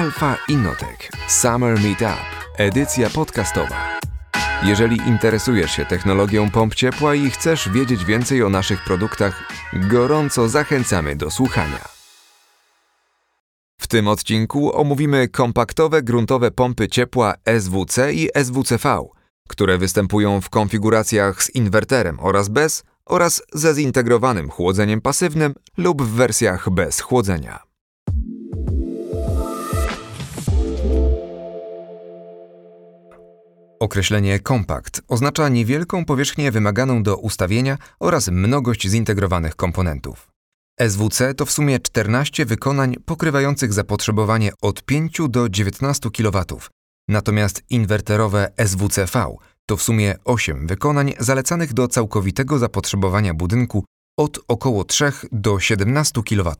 Alfa Innotech Summer Meetup, edycja podcastowa. Jeżeli interesujesz się technologią pomp ciepła i chcesz wiedzieć więcej o naszych produktach, gorąco zachęcamy do słuchania. W tym odcinku omówimy kompaktowe gruntowe pompy ciepła SWC i SWCV, które występują w konfiguracjach z inwerterem oraz bez oraz ze zintegrowanym chłodzeniem pasywnym lub w wersjach bez chłodzenia. Określenie kompakt oznacza niewielką powierzchnię wymaganą do ustawienia oraz mnogość zintegrowanych komponentów. SWC to w sumie 14 wykonań pokrywających zapotrzebowanie od 5 do 19 kW, natomiast inwerterowe SWCV to w sumie 8 wykonań zalecanych do całkowitego zapotrzebowania budynku od około 3 do 17 kW.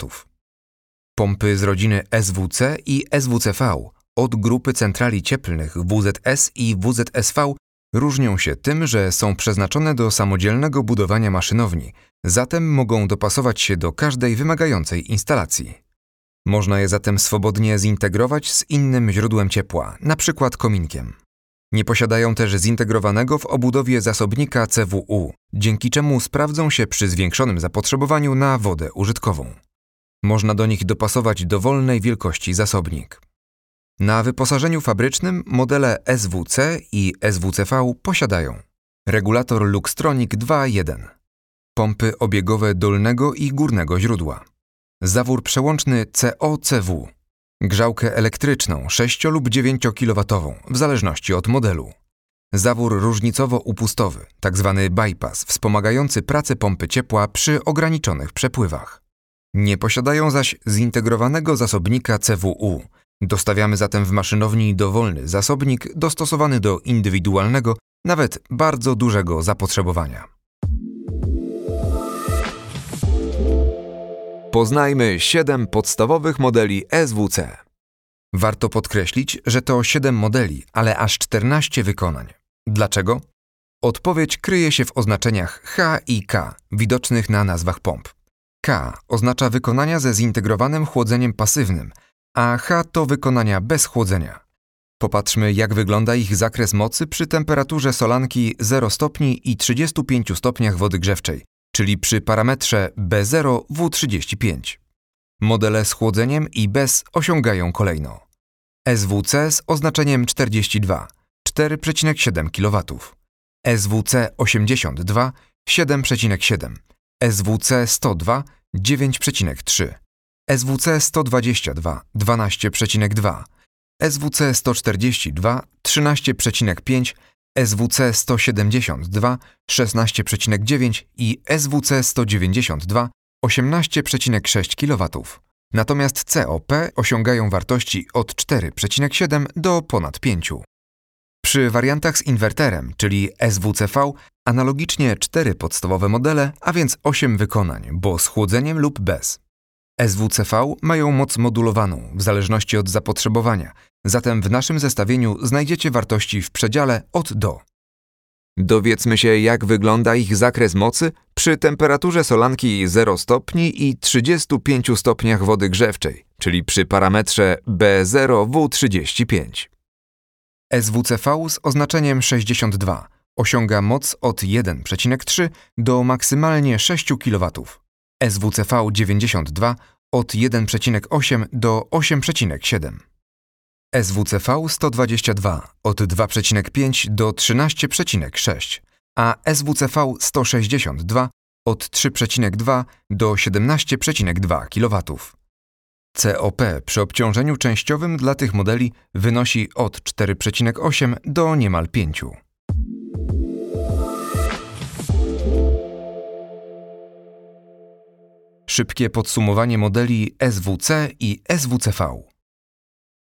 Pompy z rodziny SWC i SWCV od grupy centrali cieplnych WZS i WZSV różnią się tym, że są przeznaczone do samodzielnego budowania maszynowni, zatem mogą dopasować się do każdej wymagającej instalacji. Można je zatem swobodnie zintegrować z innym źródłem ciepła, np. kominkiem. Nie posiadają też zintegrowanego w obudowie zasobnika CWU, dzięki czemu sprawdzą się przy zwiększonym zapotrzebowaniu na wodę użytkową. Można do nich dopasować dowolnej wielkości zasobnik. Na wyposażeniu fabrycznym modele SWC i SWCV posiadają regulator Luxtronic 2.1, pompy obiegowe dolnego i górnego źródła, zawór przełączny COCW, grzałkę elektryczną 6 lub 9 kW w zależności od modelu, zawór różnicowo-upustowy, tzw. Tak bypass, wspomagający pracę pompy ciepła przy ograniczonych przepływach. Nie posiadają zaś zintegrowanego zasobnika CWU, Dostawiamy zatem w maszynowni dowolny zasobnik dostosowany do indywidualnego, nawet bardzo dużego zapotrzebowania. Poznajmy 7 podstawowych modeli SWC. Warto podkreślić, że to 7 modeli, ale aż 14 wykonań. Dlaczego? Odpowiedź kryje się w oznaczeniach H i K, widocznych na nazwach pomp. K oznacza wykonania ze zintegrowanym chłodzeniem pasywnym – a H to wykonania bez chłodzenia. Popatrzmy, jak wygląda ich zakres mocy przy temperaturze solanki 0 stopni i 35 stopniach wody grzewczej, czyli przy parametrze B0 W35. Modele z chłodzeniem i bez osiągają kolejno SWC z oznaczeniem 42 4,7 kW, SWC 82 7,7, SWC 102 9,3, SWC 122 12,2, SWC 142 13,5, SWC 172 16,9 i SWC 192 18,6 kW. Natomiast COP osiągają wartości od 4,7 do ponad 5. Przy wariantach z inwerterem, czyli SWCV, analogicznie 4 podstawowe modele, a więc 8 wykonań, bo z chłodzeniem lub bez. SWCV mają moc modulowaną w zależności od zapotrzebowania, zatem w naszym zestawieniu znajdziecie wartości w przedziale od do. Dowiedzmy się, jak wygląda ich zakres mocy przy temperaturze solanki 0 stopni i 35 stopniach wody grzewczej, czyli przy parametrze B0W35. SWCV z oznaczeniem 62 osiąga moc od 1,3 do maksymalnie 6 kW. SWCV 92 od 1,8 do 8,7. SWCV 122 od 2,5 do 13,6, a SWCV 162 od 3,2 do 17,2 kW. COP przy obciążeniu częściowym dla tych modeli wynosi od 4,8 do niemal 5. Szybkie podsumowanie modeli SWC i SWCV.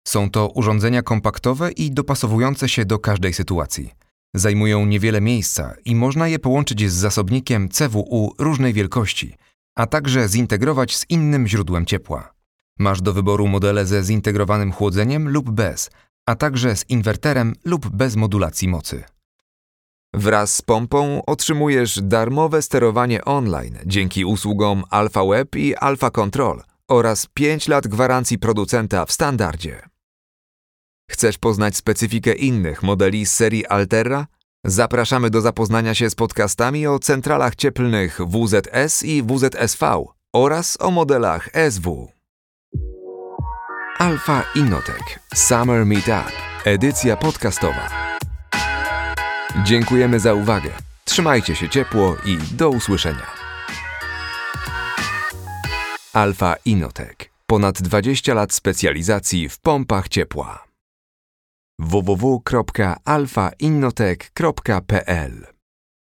Są to urządzenia kompaktowe i dopasowujące się do każdej sytuacji. Zajmują niewiele miejsca i można je połączyć z zasobnikiem CWU różnej wielkości, a także zintegrować z innym źródłem ciepła. Masz do wyboru modele ze zintegrowanym chłodzeniem lub bez, a także z inwerterem lub bez modulacji mocy. Wraz z pompą otrzymujesz darmowe sterowanie online dzięki usługom Alpha Web i Alpha Control oraz 5 lat gwarancji producenta w standardzie. Chcesz poznać specyfikę innych modeli z serii Alterra? Zapraszamy do zapoznania się z podcastami o centralach cieplnych WZS i WZSV oraz o modelach SW. Alfa Innotech Summer Meetup, edycja podcastowa. Dziękujemy za uwagę. Trzymajcie się ciepło i do usłyszenia. Alfa Innotech. Ponad 20 lat specjalizacji w pompach ciepła. www.alfainnotech.pl